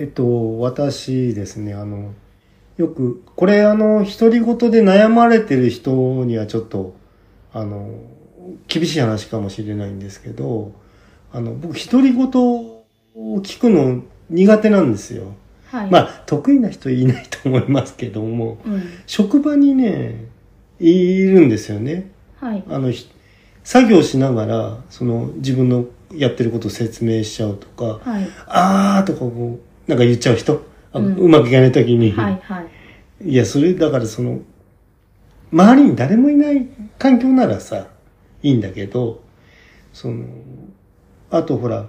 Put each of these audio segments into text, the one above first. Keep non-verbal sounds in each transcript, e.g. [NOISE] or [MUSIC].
えっと、私ですね、あの、よく、これあの、独り言で悩まれてる人にはちょっと、あの、厳しい話かもしれないんですけど、あの、僕、独り言を聞くの苦手なんですよ。はい。まあ、得意な人いないと思いますけども、うん。職場にね、いるんですよね。はい。あの、ひ作業しながら、その、自分のやってることを説明しちゃうとか、はい。あーとかこう、なんか言っちゃう人、あうんうまくいかないときに、はい。はい。いや、それ、だからその、周りに誰もいない環境ならさ、いいんだけど、その、あとほら、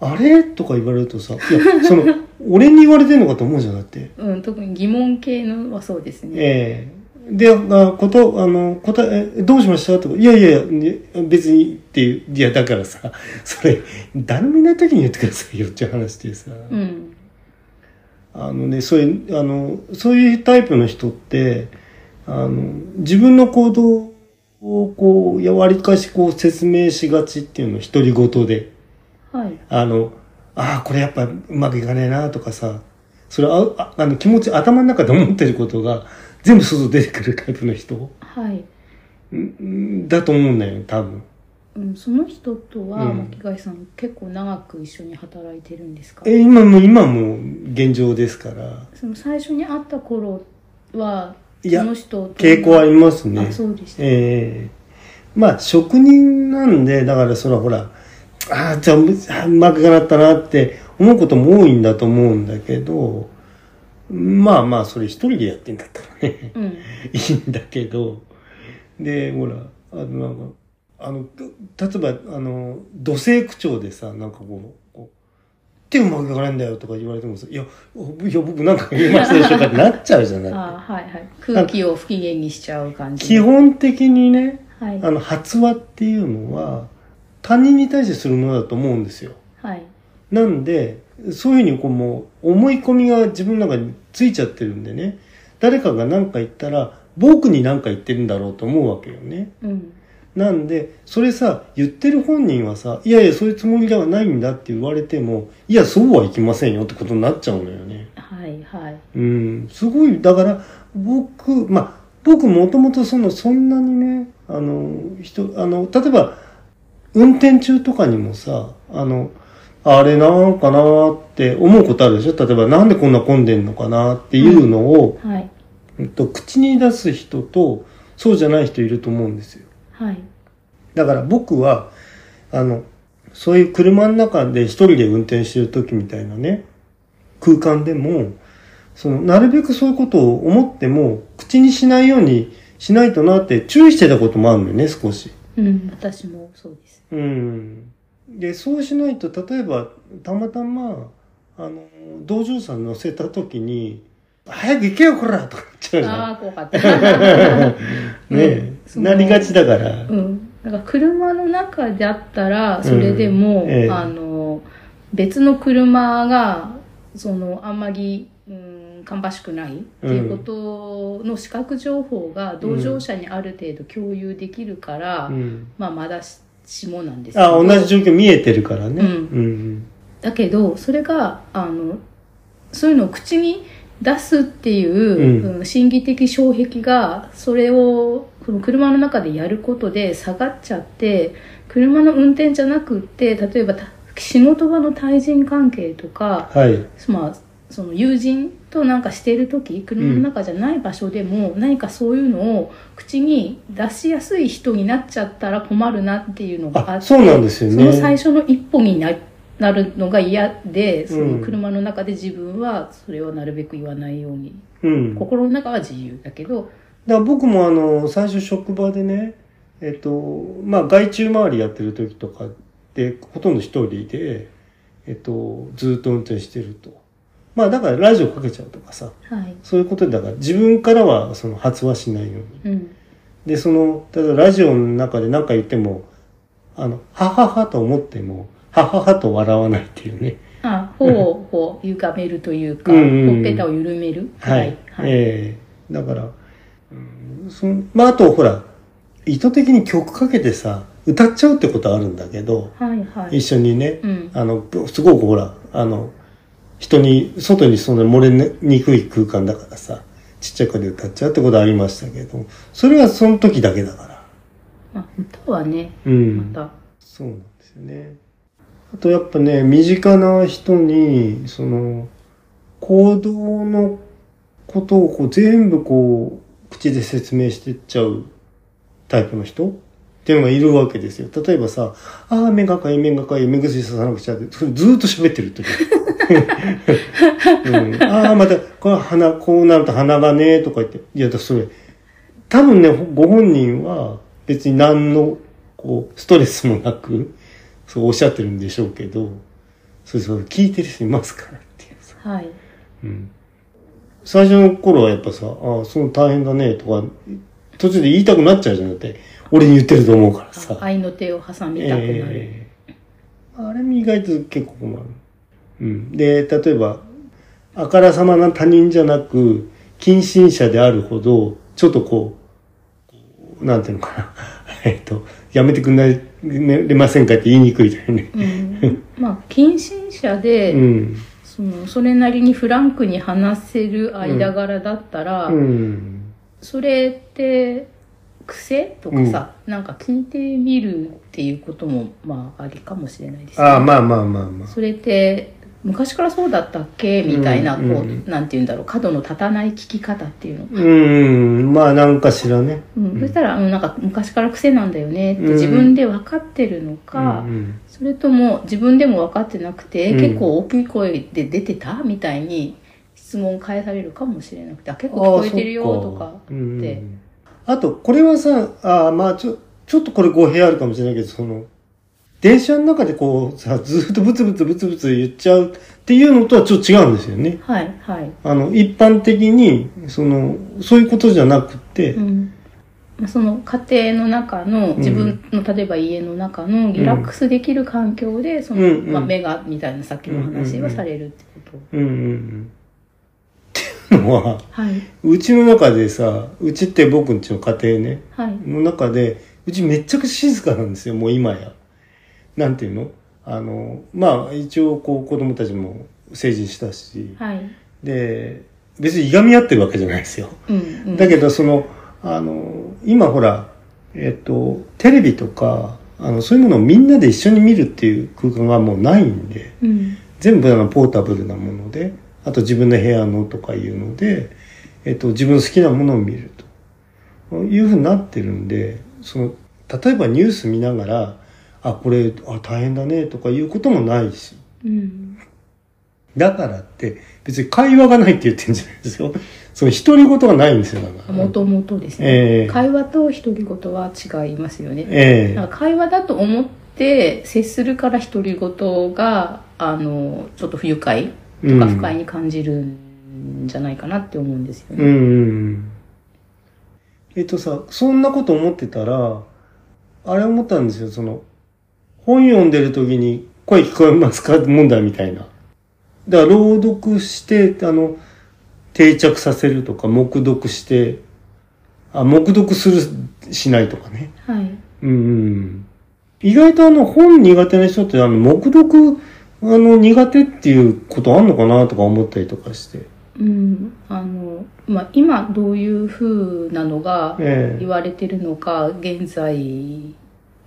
あれ？とか言われるとさ、いや、[LAUGHS] その、俺に言われてんのかと思うじゃん、だって。うん、特に疑問系のはそうですね。ええで、あ、こと、あの、答え、えどうしました？とか、いやいやいや、ね別にっていう、いや、だからさ、それ、誰もいない時に言ってくださいよっていう話でさ、うん。あのね、そういう、あの、そういうタイプの人って、あの、自分の行動をこう、やわりかしこう説明しがちっていうの、独り言で。はい。あの、ああ、これやっぱうまくいかねえなとかさ、それあああの気持ち、頭の中で思ってることが全部外出てくるタイプの人はい。んだと思うんだよ、多分。うん、その人とは、うん。巻貝さん結構長く一緒に働いてるんですか？え、今も、今も現状ですから。その最初に会った頃はいやその人と傾向ありますね。あそうでした、ええ。まあ、職人なんで、だからそらほら、ああ、じゃあ、うまくなったなって思うことも多いんだと思うんだけど、まあまあ、それ一人でやってんだったらね、うん。[LAUGHS] いいんだけど、で、ほら、あの、なんか、あの、例えば、あの、土星区長でさ、なんかこう、こう手うまくいかないんだよとか言われてもさ、いや、いや僕なんか言いましたでしょうかってなっちゃうじゃない。[LAUGHS] あはいはい空気を不機嫌にしちゃう感じ基本的にね、はいあの、発話っていうのは、他人に対してするものだと思うんですよ。はいなんで、そういうふうにこうもう、思い込みが自分の中についちゃってるんでね、誰かが何か言ったら、僕に何か言ってるんだろうと思うわけよね。うんなんで、それさ、言ってる本人はさ、いやいや、そういうつもりではないんだって言われても、いや、そうはいきませんよってことになっちゃうのよね。はいはい。うん、すごい、だから、僕、まあ、僕もともとその、そんなにね、あの、人、あの、例えば、運転中とかにもさ、あの、あれなんかなって思うことあるでしょ？例えば、なんでこんな混んでんのかなっていうのを、はい。うんと、口に出す人と、そうじゃない人いると思うんですよ。はいだから僕は、あの、そういう車の中で一人で運転してる時みたいなね、空間でも、その、なるべくそういうことを思っても、口にしないようにしないとなって注意してたこともあるのよね、少し。うん私もそうですうん。で、そうしないと、例えば、たまたま、あの、同乗者乗せた時に、早く行けよ、こらとか言っちゃうじゃん。ああ怖かった [LAUGHS] ねえ、[LAUGHS] なりがちだから。うん、だから車の中であったらそれでも、うん。ええ。あの別の車がそのあんまり、うん、芳しくないっていうことの視覚情報が同乗者にある程度共有できるから、うん。まあまだししもなんですけど。あ、同じ状況見えてるからね。うん。うん。だけどそれがあのそういうのを口に出すっていう、ううん心理的障壁がそれをこの車の中でやることで下がっちゃって車の運転じゃなくって例えばた仕事場の対人関係とか、はい。まあ、その友人となんかしてる時車の中じゃない場所でも何かそういうのを口に出しやすい人になっちゃったら困るなっていうのがああ、ってそうなんですよね。その最初の一歩にななるのが嫌でそうんの車の中で自分はそれをなるべく言わないように、うん。だか心の中は自由だけどら僕もあの、最初職場でね、えっと、まあ外注周りやってる時とかで、ほとんど一人で、えっと、ずっと運転してると。まあだからラジオかけちゃうとかさ、はい、そういうことで、だから自分からはその発話しないように。うん、で、その、ただラジオの中で何か言っても、あの、はははと思っても、はははと笑わないっていうね。あ頬をこう歪めるというか、うんうんうんほっぺたを緩める？はい。はい、ええだから、うん、そのまあ、あとほら、意図的に曲かけてさ、歌っちゃうってことあるんだけど、はいはい一緒にね、うんあの、すごくほら、あの、人に、外にそんな漏れにくい空間だからさ、ちっちゃい声で歌っちゃうってことありましたけど、それはその時だけだから。まあ、歌はね、うん。また、そうなんですよね。あとやっぱね、身近な人に、その、行動のことをこう全部こう、口で説明してっちゃうタイプの人っていうのがいるわけですよ。例えばさ、ああ、目がかい、目がかい、目薬ささなくちゃって、それずっと喋ってる時。うん、ああ、また、これ鼻、こうなると鼻がね、とか言って。いや、だそれ、多分ね、ご本人は別に何の、こう、ストレスもなく、そうおっしゃってるんでしょうけど、そうそう、聞いてる人いますからっていうさ。はい。うん。最初の頃はやっぱさ、ああ、そう大変だね、とか、途中で言いたくなっちゃうじゃなくて、俺に言ってると思うからさ。愛の手を挟みたくなる。ええあれも意外と結構困る。うん。で、例えば、あからさまな他人じゃなく、近親者であるほど、ちょっとこう、こうなんていうのかな。[LAUGHS] えっと、やめてくんない、れませんかって言いにくいだよね。うん、まあ近親者で、うん。そのそれなりにフランクに話せる間柄だったら、うん。それって癖とかさ、なんか聞いてみるっていうこともまあありかもしれないですね。ああ、まあまあまあまあ。それって昔からそうだったっけ？みたいな、うん。こう、うんなんて言うんだろう？角の立たない聞き方っていうの？うん、まあなんかしらね。うん、そしたら、うん、なんか昔から癖なんだよねってうん。自分で分かってるのか、うんそれとも自分でも分かってなくて、うん。結構大きい声で出てた？みたいに質問返されるかもしれなくてあ結構聞こえてるよああそっとか。うん。ってあと、これはさ、あまあちょ、ちょっとこれ語弊あるかもしれないけど、その、電車の中でこうさ、ずっとブツブツブツブツ言っちゃうっていうのとはちょっと違うんですよね。はいはい、あの、一般的に、その、そういうことじゃなくて、うん。まあその家庭の中の自分の、例えば家の中のリラックスできる環境でその、うんうん。まあ、目がみたいなさっきの話はされるってこと、うんうんうん。っていうのは、はいうちの中でさ、うちって僕ん。ちの家庭ね、はいの中で、うちめっちゃくちゃ静かなん。ですよ、もう今や。なんていうの？あの、まあ、一応こう子供たちも成人したし、はい。で、別にいがみ合ってるわけじゃないですよ。うんうん。だけど、その、あの、今ほら、えっと、テレビとか、あの、そういうものをみんなで一緒に見るっていう空間がもうないんで、うん。全部あのポータブルなもので、あと自分の部屋のとかいうので、えっと、自分の好きなものを見るというふうになってるんで、その、例えばニュース見ながら、あ、これ、あ、大変だねとかいうこともないし、うんだからって別に会話がないって言ってるんじゃないですよ。[LAUGHS] その独り言がないんですよ、だから。もともとですね、ええ会話と独り言は違いますよね、ええなんか会話だと思って接するから独り言があのちょっと不愉快とか不快に感じるんじゃないかなって思うんですよね。うんうんうん。えっとさ、そんなこと思ってたら、あれ思ったんですよ、その、本読んでる時に声聞こえますか？問題みたいな。だから朗読して、あの、定着させるとか、黙読して、あ、黙読する、しないとかね。はいうんうん。意外とあの、本苦手な人って、あの、黙読、あの、苦手っていうことあんのかなとか思ったりとかして。うんあのまあ、今どういうふうなのがええ言われてるのか現在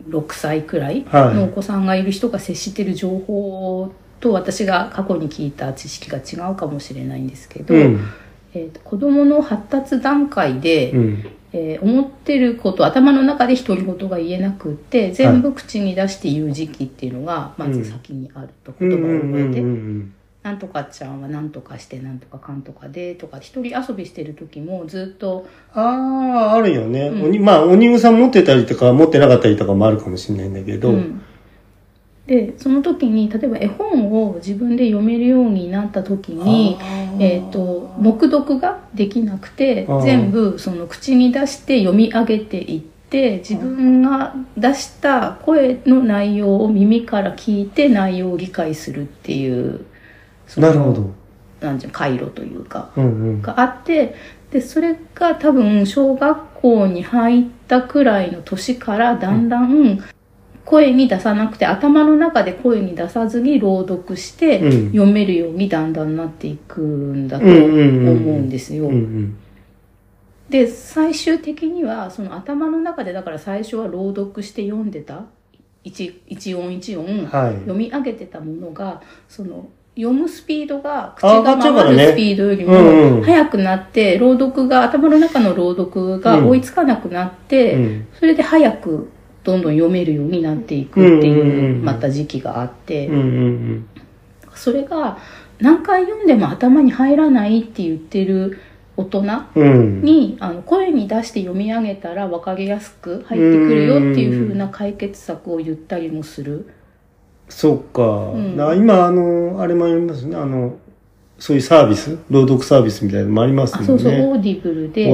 6歳くらいはいのお子さんがいる人が接してる情報と私が過去に聞いた知識が違うかもしれないんですけど、うん。えーと子どもの発達段階で、うん。えー思ってること頭の中で独り言が言えなくって全部口に出して言う時期っていうのがまず先にあると、うん言葉を覚えて、なんとかちゃんはなんとかしてなんとかかんとかでとか一人遊びしてる時もずっとああ、あるよね。うん。鬼まあ、さ持ってたりとか、持ってなかったりとかもあるかもしれないんだけど、うん。でその時に例えば絵本を自分で読めるようになった時に、えー、と黙読ができなくて全部その口に出して読み上げていって自分が出した声の内容を耳から聞いて内容を理解するっていうなるほど。なんていうの回路というか。うんうん。があってでそれが多分小学校に入ったくらいの年からだんだん声に出さなくて頭の中で声に出さずに朗読してうん。読めるようにだんだんなっていくんだとうん思うんですよ。で最終的にはその頭の中でだから最初は朗読して読んでた一一音一音はい。読み上げてたものがその読むスピードが口あが回るスピードよりも速くなって朗読が頭の中の朗読が追いつかなくなって、うん。それで早くどんどん読めるようになっていくっていううんまた時期があって、それが何回読んでも頭に入らないって言ってる大人にあの声に出して読み上げたら分かりやすく入ってくるよっていう風な解決策を言ったりもする。そっか、ん。な今あのあれもありますね。あのそういうサービス朗読サービスみたいなのもありますもんね。あそうそう Audible で。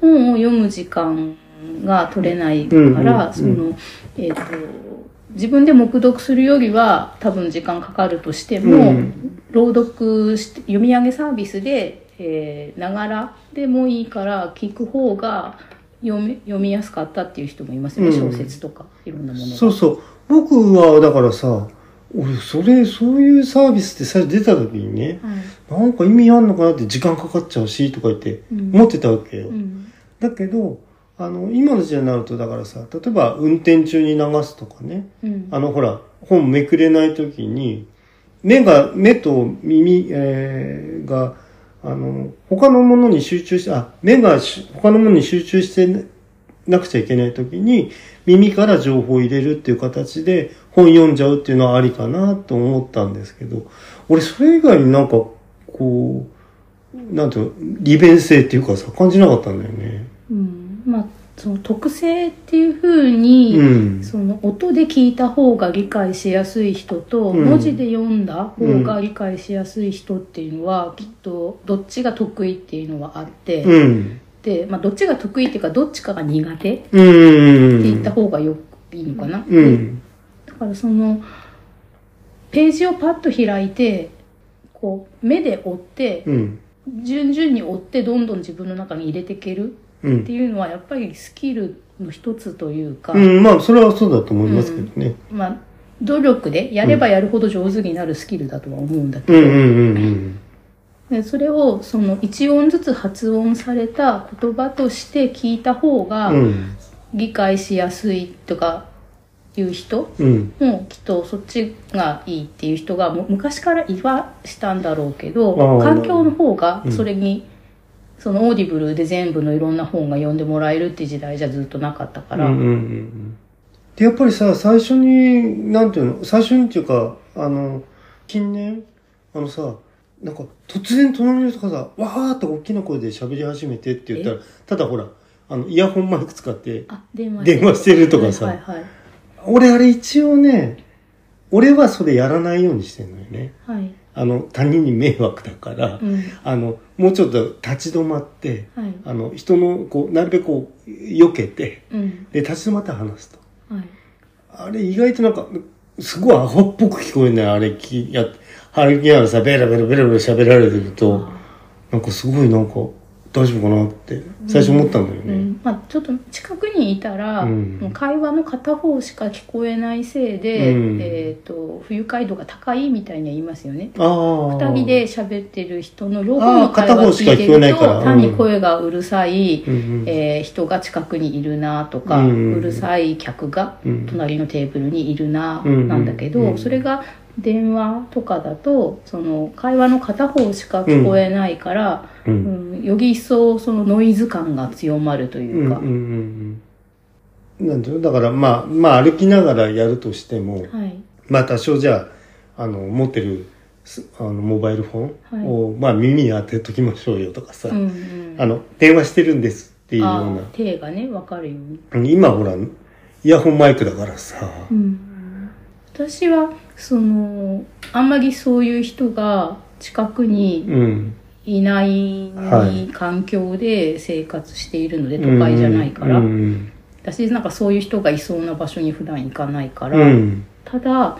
本を読む時間が取れないかうんうんうん。らそのえっと自分で黙読するよりは多分時間かかるとしても、うん。朗読して読み上げサービスでえーながらでもいいから聞く方が読み読みやすかったっていう人もいますよね、うん。小説とかいろんなものが。そうそう。僕はだからさ俺それそういうサービスって最初出た時にねはい。なんか意味あんのかなって時間かかっちゃうしとか言ってうん。思ってたわけよ、うん。だけどあの今の時代になるとだからさ例えば運転中に流すとかね。うん。あのほら本めくれない時に目が目と耳、えーがあの他のものに集中してあ目がし他のものに集中してなくちゃいけない時に耳から情報を入れるっていう形で本読んじゃうっていうのはありかなと思ったんですけど俺それ以外になんかこうなんていうの利便性っていうかさ感じなかったんだよね。うん。まあその特性っていうふうに、うん。その音で聞いた方が理解しやすい人と、うん。文字で読んだ方が理解しやすい人っていうのは、きっとどっちが得意っていうのはあって、うん。で、まあ、どっちが得意っていうかどっちかが苦手ってうん。うん。言った方がよいいのかな、うん。だからそのページをパッと開いてこう目で追ってうん順々に追ってどんどん自分の中に入れていけるうんっていうのはやっぱりスキルの一つというか、うん、まあ、それはそうだと思いますけどね。まあ努力でやればやるほど上手になるスキルだとは思うんだけど、それをその一音ずつ発音された言葉として聞いた方がうん。うん、理解しやすいとかいう人？うん、もきっとそっちがいいっていう人がも昔から言わしたんだろうけど環境の方がうんそれに、その Audible で全部のいろんな本が読んでもらえるって時代じゃずっとなかったから、うん、うん、うん。で、やっぱりさ、最初に、なんていうの、最初にっていうか、あの、近年、あのさ、なんか、突然隣の人がさ、わーって大きな声で喋り始めてって言ったら、ただほら、あの、イヤホンマイク使って、あ電話電話してるとかさはいはい俺あれ一応ね、俺はそれやらないようにしてんのよね。はい、はいあの、他人に迷惑だから、うん。あの、もうちょっと立ち止まって、はい。あの、人の、こう、なるべくこう、避けて、うん。で、立ち止まって話すと。はい。あれ意外となんか、すごいアホっぽく聞こえない、あれき、や、歩きながらさ、ベラベラベラベラ喋られてると、なんかすごいなんか、大丈夫かなって、最初思ったんだよね。うんまあ、ちょっと近くにいたら、うん。もう会話の片方しか聞こえないせいで、うん。えー、と不愉快度が高いみたいには言いますよね。ああ。二人で喋ってる人の両方の会話を聞聞いてると単に声がうるさい、うん。うん、えー人が近くにいるなとか、ううんるさい客がうん隣のテーブルにいるな、うんなんだけど、うん。それが電話とかだとその会話の片方しか聞こえないから、う。うんんより一層そのノイズ感が強まるとうん、いうか、うん、うん。うんなんていうの？だから、まあ、まあ、歩きながらやるとしても、はいまあ、多少じゃあ、あの、持ってる、すあの、モバイルフォンを、まあ、耳に当てときましょうよとかさ、うんうん、あの、電話してるんですっていうようあなー。手がね分かるように。今ほら、イヤホンマイクだからさ、うん私はそのあんまりそういう人が近くにうん。いないはい環境で生活しているので、都会じゃないから、うん。私なんかそういう人がいそうな場所に普段行かないから、うん。ただ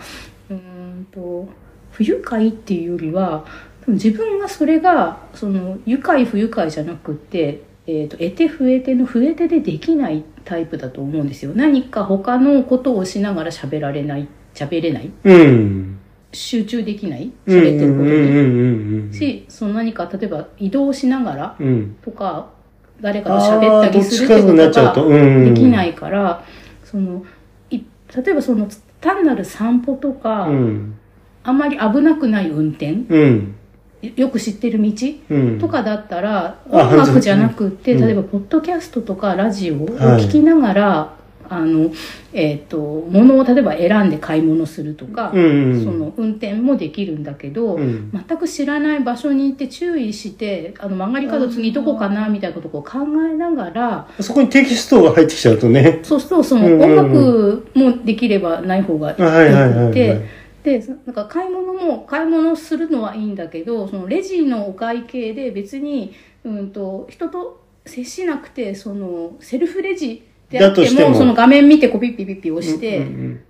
うーんと不愉快っていうよりは自分がそれがその愉快不愉快じゃなくってえー、と得手不得手の不得手でできないタイプだと思うんですよ何か他のことをしながら喋られない喋れないうん。集中できない。喋ってることに、しその何か例えば移動しながらうん。とか誰かと喋ったりするっちかになってこと。が。できないから、そのい例えばその単なる散歩とか、うん。あんまり危なくない運転。よく知ってる道。とかだったら、音楽じゃなくて、例えばポッドキャストとかラジオをはい聞きながら、あのえっ、と物を例えば選んで買い物するとか、うん。その運転もできるんだけど、うん。全く知らない場所に行って注意してあの曲がり角次どこかなみたいなことを考えながらそこにテキストが入ってきちゃうとね。そうするとそのうんうん音楽もできればない方がいはいはい、はくてい。でなんか買い物も買い物するのはいいんだけどそのレジのお会計で別に、うん、と人と接しなくてそのセルフレジってもだとしてもその画面見てこうピッピッピッピ押して、うん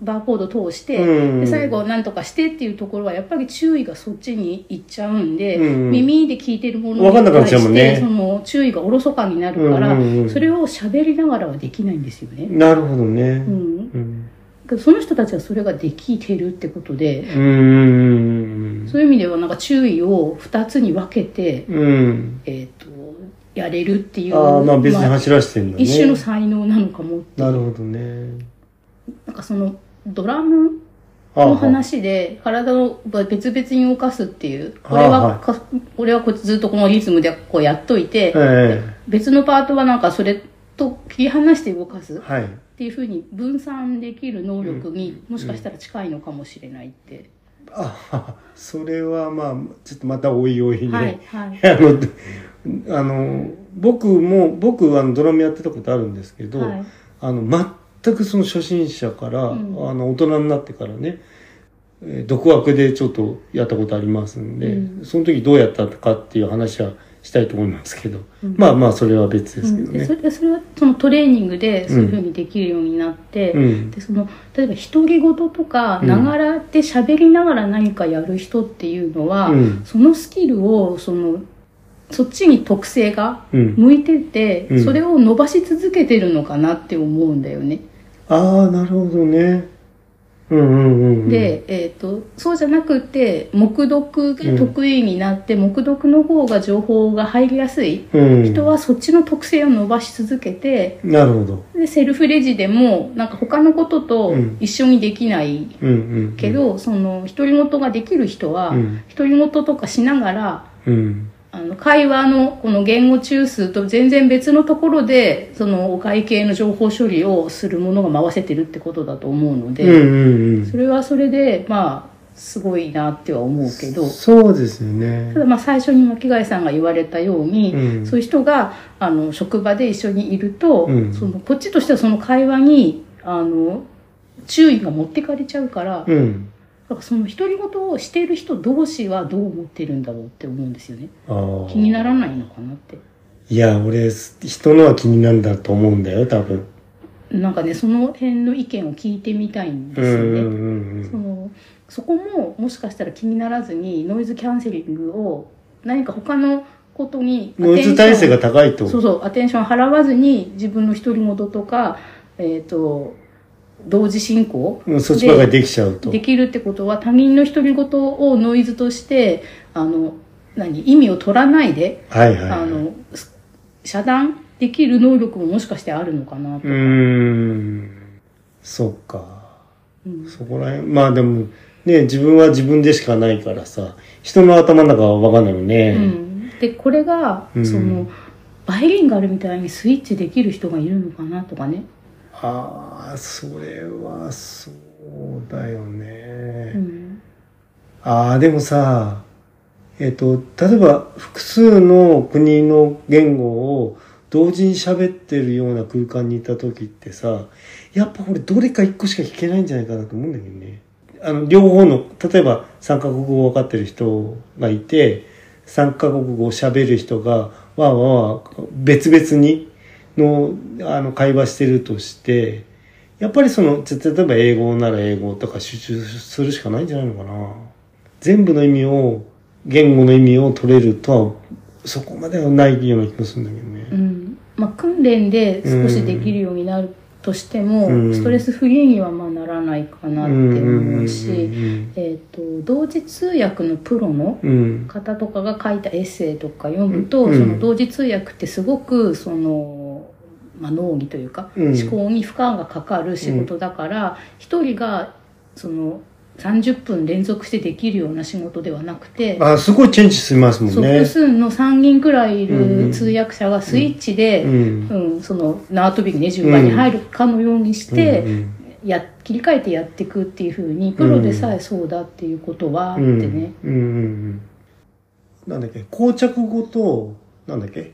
バーコード通して、うんで最後何とかしてっていうところはやっぱり注意がそっちに行っちゃうんで、うん耳で聞いてるものわかんなくなっに対しちゃうもんねてその注意がおろそかになるから、うんうんうんそれを喋りながらはできないんですよね。なるほどね。うんうん。その人たちはそれができてるってことで、うん。そういう意味ではなんか注意を2つに分けて、うん。えっ、と、やれるっていう、ああ、まあ別にまあ走らせてんだね。一種の才能なのかもなるほどね。なんかそのドラムあの話で体を別々に動かすっていう、これはか、これはこうずっとこのリズムでこうやっといて、え別のパートはなんかそれと切り離して動かすっ。ていうふうに分散できる能力にもしかしたら近いのかもしれないって。あそれはまあ、ちょっとまたおいおいね。はい、はい。[LAUGHS] あの、あの、僕も、僕あのドラムやってたことあるんですけど、はい。あの、全くその初心者から、うん。あの、大人になってからね、えー独学でちょっとやったことありますんで、うん。その時どうやったかっていう話はしたいと思いますけど、うん。まあまあそれは別ですけどね。それそれはそのトレーニングでそういうふうにできるようになって、うん。でその例えば独り言とかうん。ながらで喋りながら何かやる人っていうのは、うん。そのスキルをそのそっちに特性がうん。向いてて、うんそれを伸ばし続けてるのかなって思うんだよね。ああ、なるほどね。うんうんうんうん。で、えー、とそうじゃなくて黙読が得意になって、黙読の方が情報が入りやすいうん、人はそっちの特性を伸ばし続けてなるほど。でセルフレジでもなんか他のこととうん一緒にできないうんうん。け、ど、その独り言ができる人はうん。独り言とかしながらうん。あの会話のこの言語中枢と全然別のところでそのお会計の情報処理をするものが回せてるってことだと思うので、うんうんうん。それはそれでまあすごいなっては思うけどそうですよねた。だまあ最初に巻貝さんが言われたように、うんそういう人があの職場で一緒にいると、うんそのこっちとしてはその会話にあの注意が持ってかれちゃうから、うん。だからその独り言をしている人同士はどう思ってるんだろうって思うんですよね。気にならないのかなっていや、俺、人のは気になるんだと思うんだよ、多分。なんかねその辺の意見を聞いてみたいんですよね、うんうんうんそのそこももしかしたら気にならずにノイズキャンセリングを何か他のことにノイズ耐性が高いと。そうそうアテンション払わずに自分の独り言とか、えっと同時進行うんそっちばかりできちゃうと。できるってことは他人の独り言をノイズとしてあの何意味を取らないで、はいはいはい。あのす遮断できる能力ももしかしてあるのかなとうーん。そっか。うんそこら辺。まあでも、ね、自分は自分でしかないからさ、人の頭の中はわかんないよね。うんでこれが、うんそのバイリンガルみたいにスイッチできる人がいるのかなとかね、ああ、それはそうだよね。うんああ、でもさ、えっ、と、例えば複数の国の言語を同時に喋ってるような空間にいた時ってさ、やっぱ俺どれか一個しか聞けないんじゃないかなと思うんだけどね。あの、両方の、例えば三カ国語分かってる人がいて、三カ国語を喋る人が、わーわーわー別々にの、あの、会話してるとして、やっぱりその、つ例えば英語なら英語とか集中するしかないんじゃないのかな。全部の意味を、言語の意味を取れるとはそこまではないような気がするんだけどね。うん。まあ、訓練で少しできるようになるとしても、うん。ストレスフリーにはまあならないかなって思うし、うんえー、と同時通訳のプロのうん。方とかが書いたエッセイとか読むと、うん。その同時通訳ってすごくその、まあ、脳にというか、うん。思考に負荷がかかる仕事だから一、人がその30分連続してできるような仕事ではなくて、あすごいチェンジしますもんね。複。数の3人くらいいうんる通訳者がスイッチで、うん。うんその縄跳びね順番に入るかのようにして、うんや切り替えてやっていくっていうふうにプロでさえそうだっていうことはあってうん。ね、うん。うん。うん。なんだっけ膠着語となんだっけ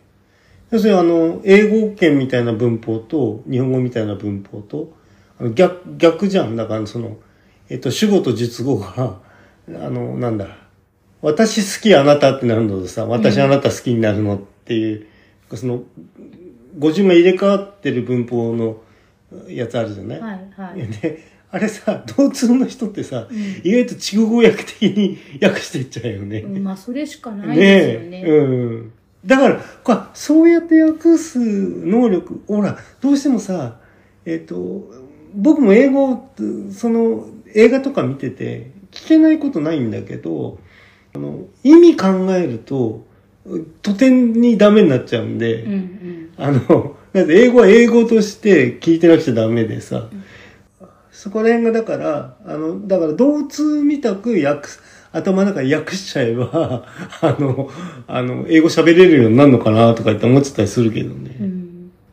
要するにあの英語圏みたいな文法と日本語みたいな文法とあの逆逆じゃんだからその、えっと、主語と述語が [LAUGHS] あのなんだ私好きあなたってなるのとさ私あなた好きになるのっていう、その語順が入れ替わってる文法のやつあるじゃない、はいはい、で、あれさ、同通の人ってさ、うん意外と地語語訳的に訳してっちゃうよね。うんまあそれしかないですよね。えうん。だから、これそうやって訳す能力、ほら、どうしてもさ、えっ、と、僕も英語、その、映画とか見てて、聞けないことないんだけど、あの、意味考えると、とてにダメになっちゃうんで、うんうん。あの、だって英語は英語として聞いてなくちゃダメでさ、そこら辺がだから、あの、だから同通みたく訳す、頭の中で訳しちゃえば、[LAUGHS] あの、あの、英語喋れるようになるのかなとかって思ってたりするけどうね。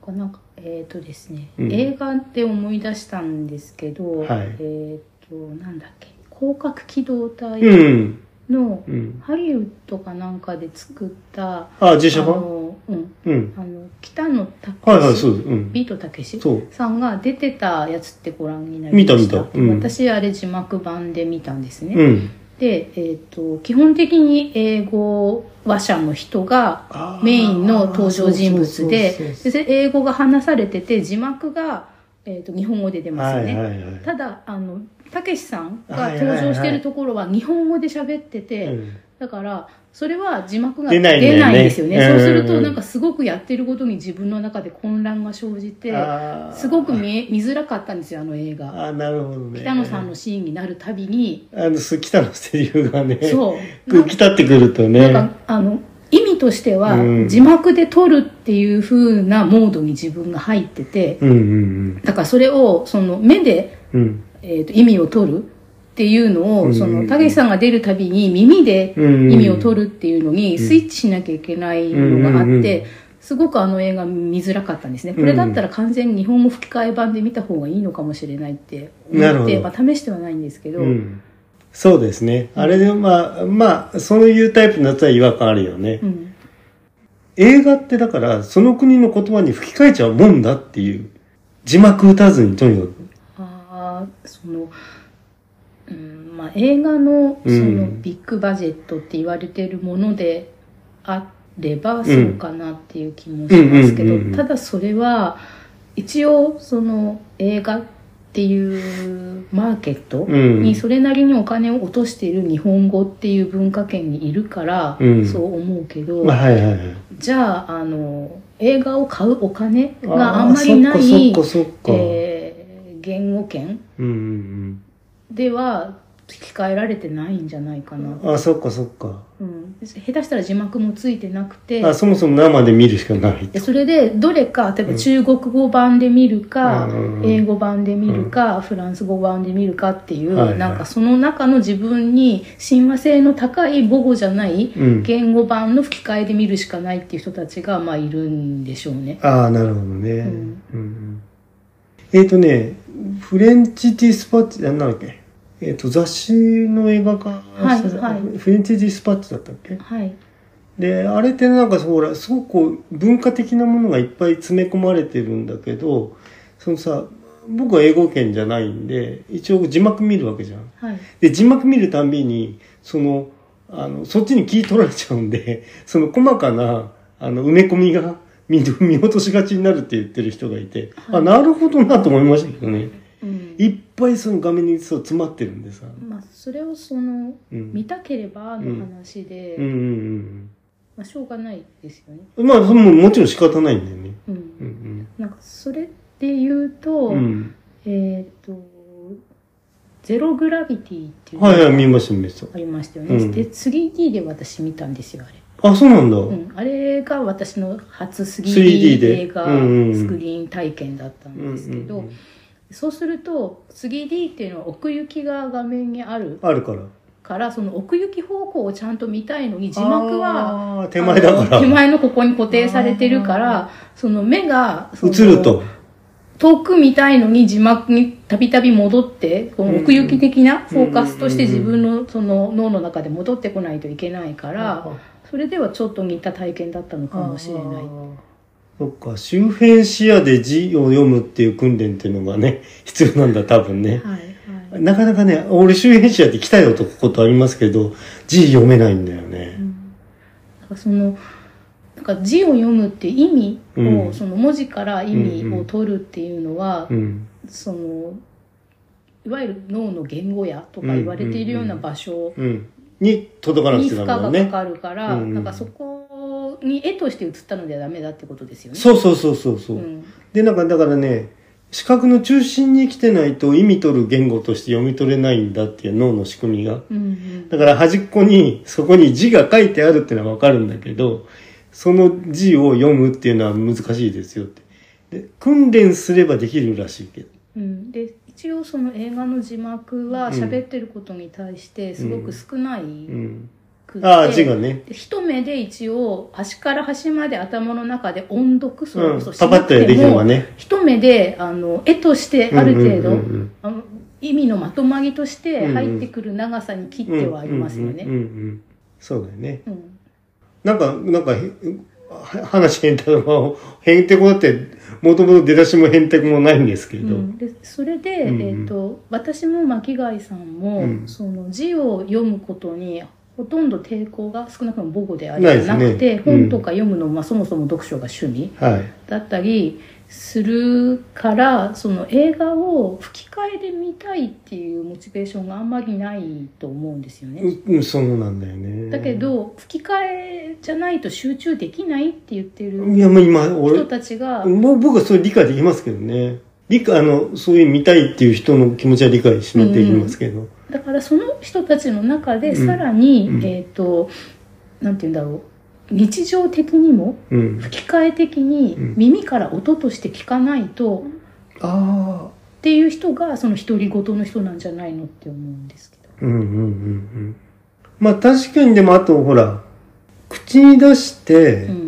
うなんかえっ、とですね、うん映画で思い出したんですけど、はいえっ、となんだっけ広角機動隊うん。のうん。ハリウッドかなんかで作ったあ、実写あ版の、うん、うん。あの北野武はいはい、そうです。うん。ビートたけし。さんが出てたやつってご覧になりました？見た見たうん私あれ字幕版で見たんですね、うん。で、えっと基本的に英語話者の人がメインの登場人物で英語が話されてて字幕が、えっと日本語で出ますよね、はいはいはい。ただあのたけしさんがはいはいはい。登場してるところは日本語で喋ってて、うんだからそれは字幕が出出ないんですよね。うん。そうするとなんかすごくやってることに自分の中で混乱が生じてすごく見え見づらかったんですよあの映画。あー、なるほどね。北野さんのシーンになるたびに。あの、す北のセリフがね、そう。浮き立ってくるとね。なんかあの意味としては、うん。字幕で撮るっていう風なモードに自分が入っててうんうんだからそれをその目で、うん。うん。えーと意味を取るっていうのを、うんそのたけしさんが出るたびに耳でうん意味を取るっていうのにスイッチしなきゃいけないのがあって、すごくあの映画見づらかったんですね。これだったら完全に日本語吹き替え版で見た方がいいのかもしれないって思って、まあ試してはないんですけど、うん。そうですね。あれで、まあ、まあ、そういうタイプのやつは違和感あるよね。うん映画ってだから、その国の言葉に吹き替えちゃうもんだっていう。字幕打たずにとにかく。ああその、うんまあ、映画のそうん。のビッグバジェットって言われてるものであればそうかなっていう気もしますけどただそれは一応その映画っていうマーケットうん。にそれなりにお金を落としている日本語っていう文化圏にいるからうん。そう思うけど。じゃああの映画を買うお金があんまりない。えー言語圏では吹き替えられてないんじゃないかな、うん。あ、そっかそっか。うん、下手したら字幕もついてなくてあ、そもそも生で見るしかないで。それでどれか例えば中国語版で見るか、うん英語版で見るか、フランス語版で見るかっていう、はいはいなんかその中の自分に親和性の高い母語じゃないうん。言語版の吹き替えで見るしかないっていう人たちがまあいるんでしょうね。ああ、なるほどね。んうんうんえっ、とね、フレンチディスパッチ、なんだっけ？えっ、と、雑誌の映画化はいはい。フレンチディスパッチだったっけ？はい、で、あれってなんかほら、すごく文化的なものがいっぱい詰め込まれてるんだけど、そのさ、僕は英語圏じゃないんで、一応字幕見るわけじゃん。はい、で、字幕見るたんびに、その、あの、そっちに聞い取られちゃうんで、[LAUGHS] その細かな、あの、埋め込みが見 [LAUGHS] 見落としがちになるって言ってる人がいて、はい。あ、なるほどなと思いましたけどね。うんいっぱいその画面にそう詰まってるんでさ。まあ、それをそのうん。見たければの話で、うんうんうんまあ、しょうがないですよね。まあ、ももちろん仕方ないんだよね。うん。うんなんかそれで言うと、うん。うん。えっ、と、ゼログラビティっていうはいはい、見ました、見ました。ありましたよね。うんで、3D で私見たんですよ、あれ。あ、そうなんだ。うん、あれが私の初 3D 3D で映画うんうんスクリーン体験だったんですけど、うんうんうんそうすると 3D っていうのは奥行きが画面にあるあるから。からその奥行き方向をちゃんと見たいのに字幕は手前だから。手前のここに固定されてるからその目が映ると。遠く見たいのに字幕にたびたび戻ってこの奥行き的なフォーカスとして自分のその脳の中で戻ってこないといけないからそれではちょっと似た体験だったのかもしれないそっか、周辺視野で字を読むっていう訓練っていうのがね、[LAUGHS] 必要なんだ、多分ね。はいはいなかなかね、俺周辺視野で来たよとことありますけど、字読めないんだよね。なんかそのなんか字を読むって意味を、うんその文字から意味を取るっていうのは、うん。そのいわゆる脳の言語やとか言われているような場所うん。に届かなくにちゃ負荷がか。かるから、うんなんかそこに絵として映ったのではダメだってことですよね。そうそうそうそうそう。うんで、なんかだからね、視覚の中心に来てないと意味取る言語として読み取れないんだっていう脳の仕組みが。うんうんだから端っこに、そこに字が書いてあるっていうのはわかるんだけど、その字を読むっていうのは難しいですよって。で、訓練すればできるらしいけど。うん、で一応その映画の字幕は喋ってることに対してすごく少ないうん。くて、ああ、字がね。で一目で一応端から端まで頭の中で音読それうんこそ。しパパッとでなくても、きるのがね。一目であの絵としてある程度、意味のまとまりとして入ってくる長さに切ってはありますよね。そうだよね。うんなんか、なんか、話変態は、へんてこだって、もともと出だしもへんてこもないんですけど。うん、でそれで、うんうんえー、と私も巻貝さんも、うんその字を読むことにほとんど抵抗が少なくとも母語でありないですねなくて、うん本とか読むのも、まあ、そもそも読書が趣味はい。だったりするからその映画を吹き替えで見たいっていうモチベーションがあんまりないと思うんですよね。ううん、そうなんだよね。だけ、ど吹き替えじゃないと集中できないって言ってるいや、もう今、俺人、たちが、もう僕はそれ理解できますけどね。理解、あの、そういう見たいっていう人の気持ちは理解しまっていきますけど。だからその人たちの中でうんさらに、うんえっ、となんて言うんだろう日常的にもうん。吹き替え的にうん耳から音として聞かないとああ。っていう人がその独り言の人なんじゃないのって思うんですけど。うんうんうんうん。まあ確かにでもあとほら、口に出して、うん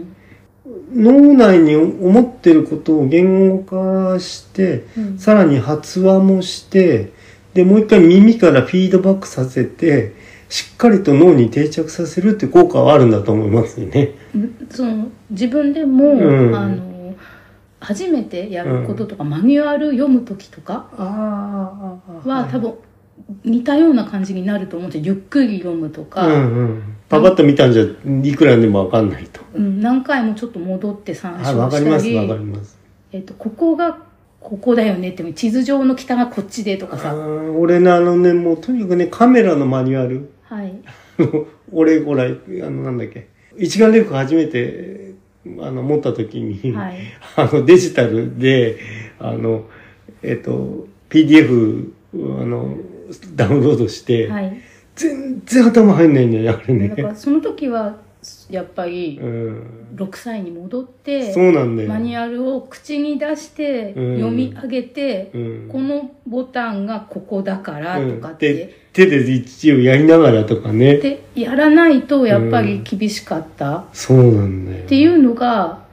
脳内に思ってることを言語化して、うんさらに発話もして、で、もう一回耳からフィードバックさせて、しっかりと脳に定着させるって効果はあるんだと思いますよね。その自分でも、うんあの初めてやることとか、マニュアル読む時とかああは、多分似たような感じになると思うんですよゆっくり読むとか、うんうん。パパッと見たんじゃ、いくらでもわかんないと。うん何回もちょっと戻って参照はい、わかります、したりわかります。えっと、ここがここだよねって地図上の北がこっちでとかあさー俺ね、あのね、もうとにかくね、カメラのマニュアル。はい [LAUGHS] 俺、ほら、あの、なんだっけ。一眼レフ初めて、あの、持った時に、はい [LAUGHS] あの、デジタルで、あの、えっと、PDF、あの、ダウンロードして、はい全然頭入んないんだよね、あれね。その時はやっぱりうん。6歳に戻ってそうなんだよ。マニュアルを口に出してうん読み上げて、うん。このボタンがここだからとかっうんて、で手で一応やりながらとかね。でやらないとやっぱり厳しかったっそうなんだよ。ていうのが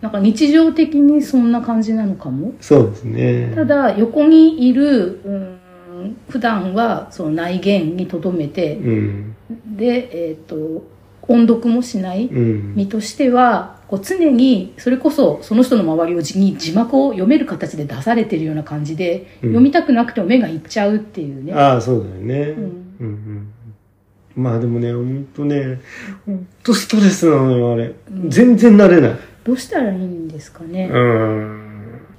なんか日常的にそんな感じなのかも。そうですね。ただ横にいる、うん、普段はその内言にとどめてうん。で、えー、と音読もしないうん。身としてはこう常にそれこそその人の周りをじに字幕を読める形で出されてるような感じで、うん読みたくなくても目がいっちゃうっていうね。ああ、そうだよね。うんうんうん。まあでもね、ほんとね、ほんとストレスなのよ、あれ。うん全然慣れない。どうしたらいいんですかね。うん。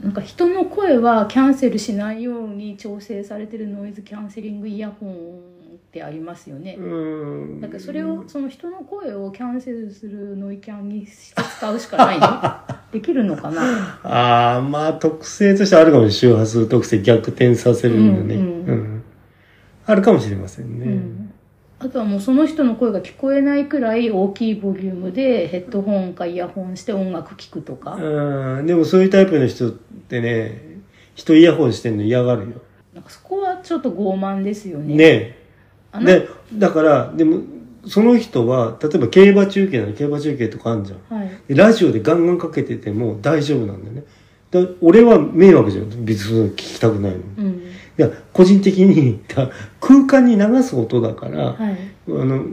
なんか人の声はキャンセルしないように調整されてるノイズキャンセリングイヤホンっってありますよね。うん。だからそれをその人の声をキャンセルするノイキャンにして使うしかないの？[LAUGHS] できるのかな、ああまあ特性としてあるかもしれない周波数特性逆転させるのね、ううん。ん。あるかもしれませんね、うん、あとはもうその人の声が聞こえないくらい大きいボリュームでヘッドホンかイヤホンして音楽聴くとか、うん、でもそういうタイプの人ってね人イヤホンしてんの嫌がるよ。なんかそこはちょっと傲慢ですよね。ねでだからでもその人は例えば競馬中継なら競馬中継とかあるじゃん。はい。でラジオでガンガンかけてても大丈夫なんだよね。だ俺は迷惑じゃん。別に聞きたくないの。うん。いや個人的にだ [LAUGHS] 空間に流す音だから、はい。あの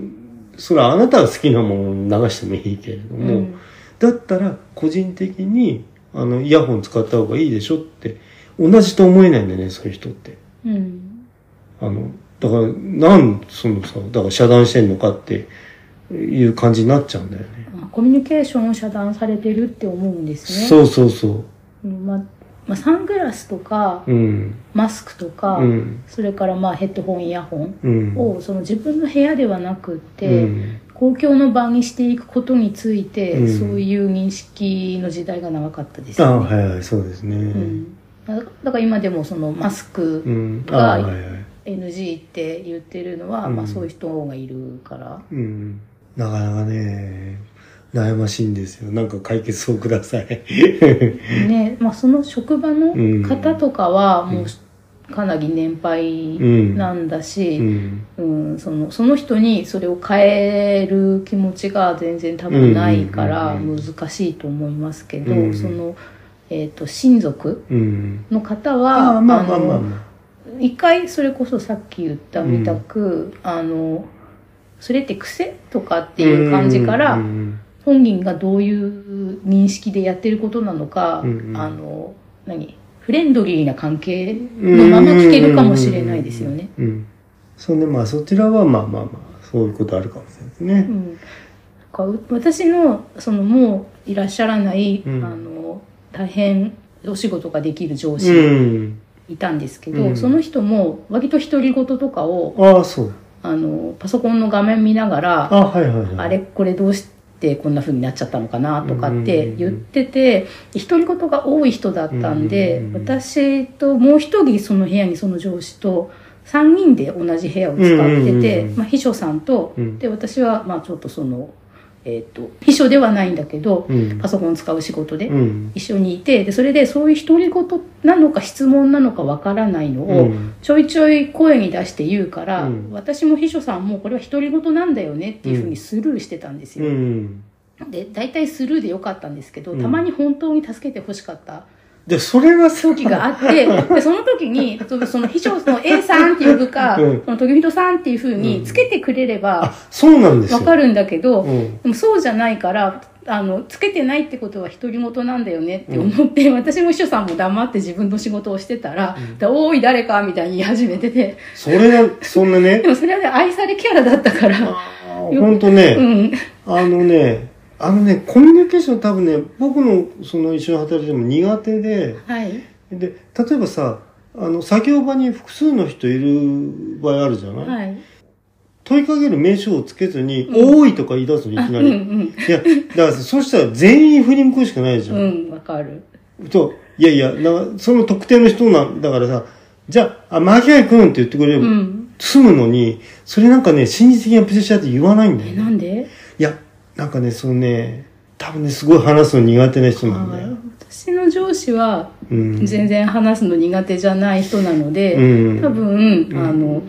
それはあなたが好きなものを流してもいいけれども、うん。だったら個人的にあのイヤホン使った方がいいでしょって同じと思えないんだよねそういう人って。うん。あのだからなんそのさだから遮断してんのかっていう感じになっちゃうんだよね。まあコミュニケーションを遮断されてるって思うんですね。そうそうそう。ん。まあまあ、サングラスとかううん。マスクとか、うん。それからまあヘッドホンイヤホンうん。をその自分の部屋ではなくって、うん。公共の場にしていくことについて、うん。そういう認識の時代が長かったですね。はいはいそうですね。うん、だだから今でもそのマスクがはいはい NG って言ってるのは、うん。まあ、そういう人がいるから。うん。なかなかね悩ましいんですよ。なんか解決をください。[LAUGHS] ねまあ、その職場の方とかはもうかなり年配うん。なんだうし、ん。うんそのその人にそれを変える気持ちが全然多分ないから難しいと思いますけど、うん。その、えー、と親族うん。の方あはあまあまあまあのま一回それこそさっき言ったみたく、あのそれって癖とかっていう感じから、うん本人がどういう認識でやってることなのか、うんうん。あの何？フレンドリーな関係のまま聞けるかもしれないですよね。うんうん。そうね。まあそちらはまあまあまあそういうことあるかもしれないですね。うん、かう私のそのもういらっしゃらない、うん。あの大変お仕事ができる上う司んいたんですけど、うん。その人も割と独り言とかをああそう。あのパソコンの画面見ながらあはいはいはい。あれこれどうしてこんな風になっちゃったのかなとかって言ってて独り言が多い人だったんでうん私ともう一人その部屋にその上司と3人で同じ部屋を使っててうん。まあ秘書さんとうん。で私はまあちょっとそのえっと秘書ではないんだけどうん。パソコン使う仕事でうん。一緒にいてでそれでそういう独り言なのか質問なのかわからないのをうん。ちょいちょい声に出して言うから、うん。私も秘書さんもこれは独り言なんだよねっていうふうにスルーしてたんですよ。うん。で大体スルーでよかったんですけど、うん。たまに本当に助けてほしかったでそれがさ。時があってでその時にその秘書の A さんって呼ぶか、うん。その時人さんっていうふうにつけてくれればあそうなんですよ。わかるんだけど、うん。でもそうじゃないからあのつけてないってことは独り言なんだよねって思って、私も秘書さんも黙って自分の仕事をしてたら「でおい誰か」みたいに言い始めてて。それがそんなね。でもそれはね愛されキャラだったから。本当ね、うん。あのねあのねコミュニケーション多分ね僕のその一緒に働いてても苦手で。はい。で例えばさあの作業場に複数の人いる場合あるじゃない、はい。問いかける名称をつけずに「うん。多い」とか言い出すのいきあうんなり、いやだからさそしたら全員振り向くしかないじゃ、うん。んうんわかる。といやいやなんかその特定の人なんだからさじゃあ「あ巻貝くん」って言ってくれればうん。済むのにそれなんかね心理的なプレッシャーって言わないんだよえねなんで？いや、なんかね、そのね、多分ね、すごい話すの苦手な人なんだよ。私の上司はうん。全然話すの苦手じゃない人なので、うん。多分、あの、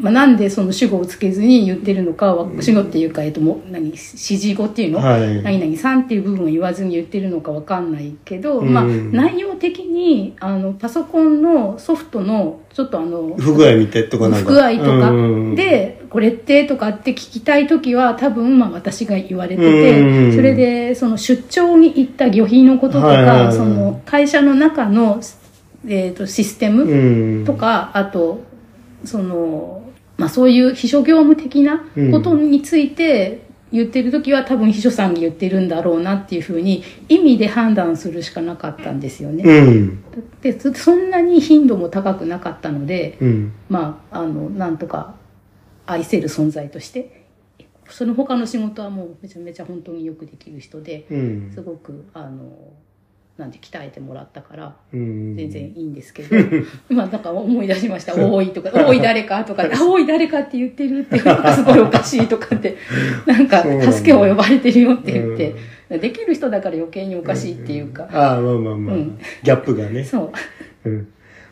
まあ、なんでその主語をつけずに言ってるのかは、主語っていうか、えっと、もう何、指示語っていうの、はい。何々さんっていう部分を言わずに言ってるのかわかんないけど、うんまあ、内容的に、あの、パソコンのソフトの、ちょっとあの、不具合見てとかなんか？不具合とかうん、で、これってとかって聞きたいときは多分まあ私が言われてうんて、それでその出張に行った旅費のこととか、はいその会社の中の、えー、とシステムうん。とか、あと、その、まあそういう秘書業務的なことについて言ってるときは多分秘書さんに言ってるんだろうなっていうふうに意味で判断するしかなかったんですよね。うん。で、そそんなに頻度も高くなかったので、うん。まあ、あの、なんとか愛せる存在としてその他の仕事はもうめちゃめちゃ本当によくできる人でうんすごくあのなんて鍛えてもらったからうん。全然いいんですけど、[LAUGHS] 今なんか思い出しました「多い」とか「多い誰か」とか「あ多い誰か」って言ってるってすごいおかしいとかって [LAUGHS] なんか助けを呼ばれてるよって言って、できる人だから余計におかしいっていうか、ああまあまあまあ、うん。ギャップがね。そう。うん。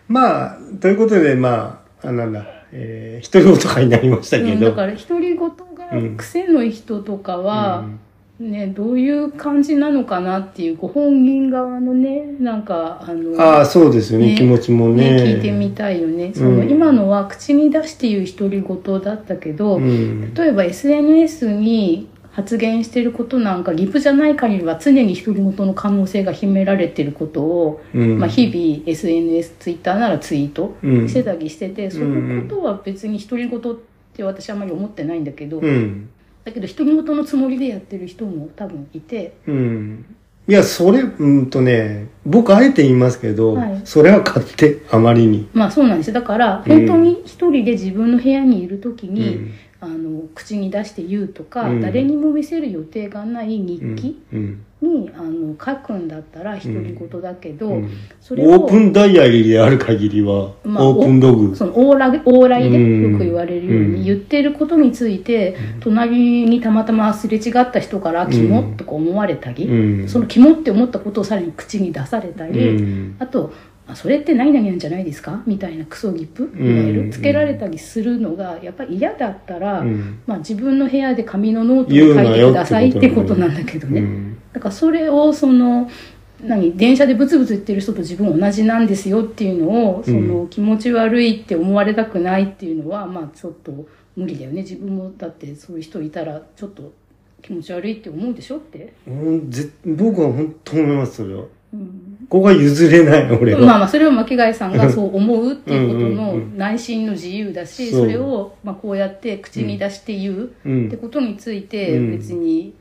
まあということでまああなんだえー、独り言とかになりましたけうん、ど、だから独り言が癖の人とかは、うんね、どういう感じなのかなっていうご本人側のねなんかあのああそうですよね。ね気持ちもね。ね聞いてみたいよね、そのうん今のは口に出して言う独り言だったけど、うん。例えば SNS に発言してることなんかリプじゃない限りは常に独り言の可能性が秘められてることを、うん。まあ、日々 SNS ツイッターならツイートうん。してたりしてて、そのことは別に独り言って私あんまり思ってないんだけど、うんだけど独り言のつもりでやってる人も多分いて。うん。いやそれうんとね僕あえて言いますけど、はい。それは勝手あまりに、まあそうなんですよ。だからうん本当に一人で自分の部屋にいる時うに、んあの口に出して言うとか、うん。誰にも見せる予定がない日記うん。に、あの書くんだったら独り言だけど、うん。それをオープンダイアリーである限りは、まあオープンドグ。その往来往来でうん。よく言われるよううん。に言ってることについて、隣にたまたますれ違った人から「キモ」とか思われたり、うん。その「キモ」って思ったことをさらに口に出されたり、うん。あとあそれって何々なんじゃないですか？みたいなクソリプいわゆうんる？つけられたりするのがやっぱり嫌だったら、うん。まあ、自分の部屋で紙のノートを書いてくださいってことなんだけどね、うんだからそれをその何？電車でブツブツ言ってる人と自分同じなんですよっていうのをその気持ち悪いって思われたくないっていうのはまあちょっと無理だよね。自分もだってそういう人いたらちょっと気持ち悪いって思うでしょって、うんぜ僕は本当思いますそれはうん、ここは譲れない俺は、まあまあそれは巻貝さんがそう思うっていうことのうん内心の自由だしそれをまあこうやって口に出して言ううん。ってことについてうん。別に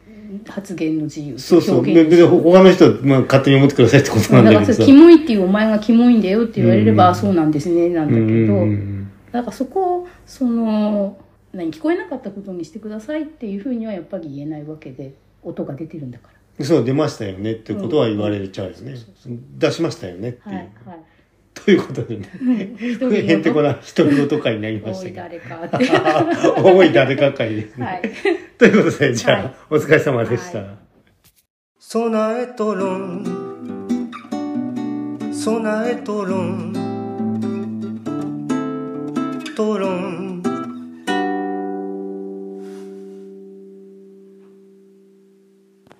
発言の自由そうそう。でで他の人は、まあ、勝手に思ってくださいってことなんだけどさ。れキモいっていうお前がキモいんだよって言われれば、うん。あそうなんですねなんだけど、うんうんだからそこをその何聞こえなかったことにしてくださいっていうふうにはやっぱり言えないわけで音が出てるんだかうんそう出ましたよねってことは言われちゃうよね、出しましたよねっていう、らはいはい。ということでね。へん。[LAUGHS] てこな独り言？会になりましたけ誰かってど多い誰か会ですね、はい。ということでじゃあ、はい。お疲れ様でした、はい。備えとろん。備えとろんとろん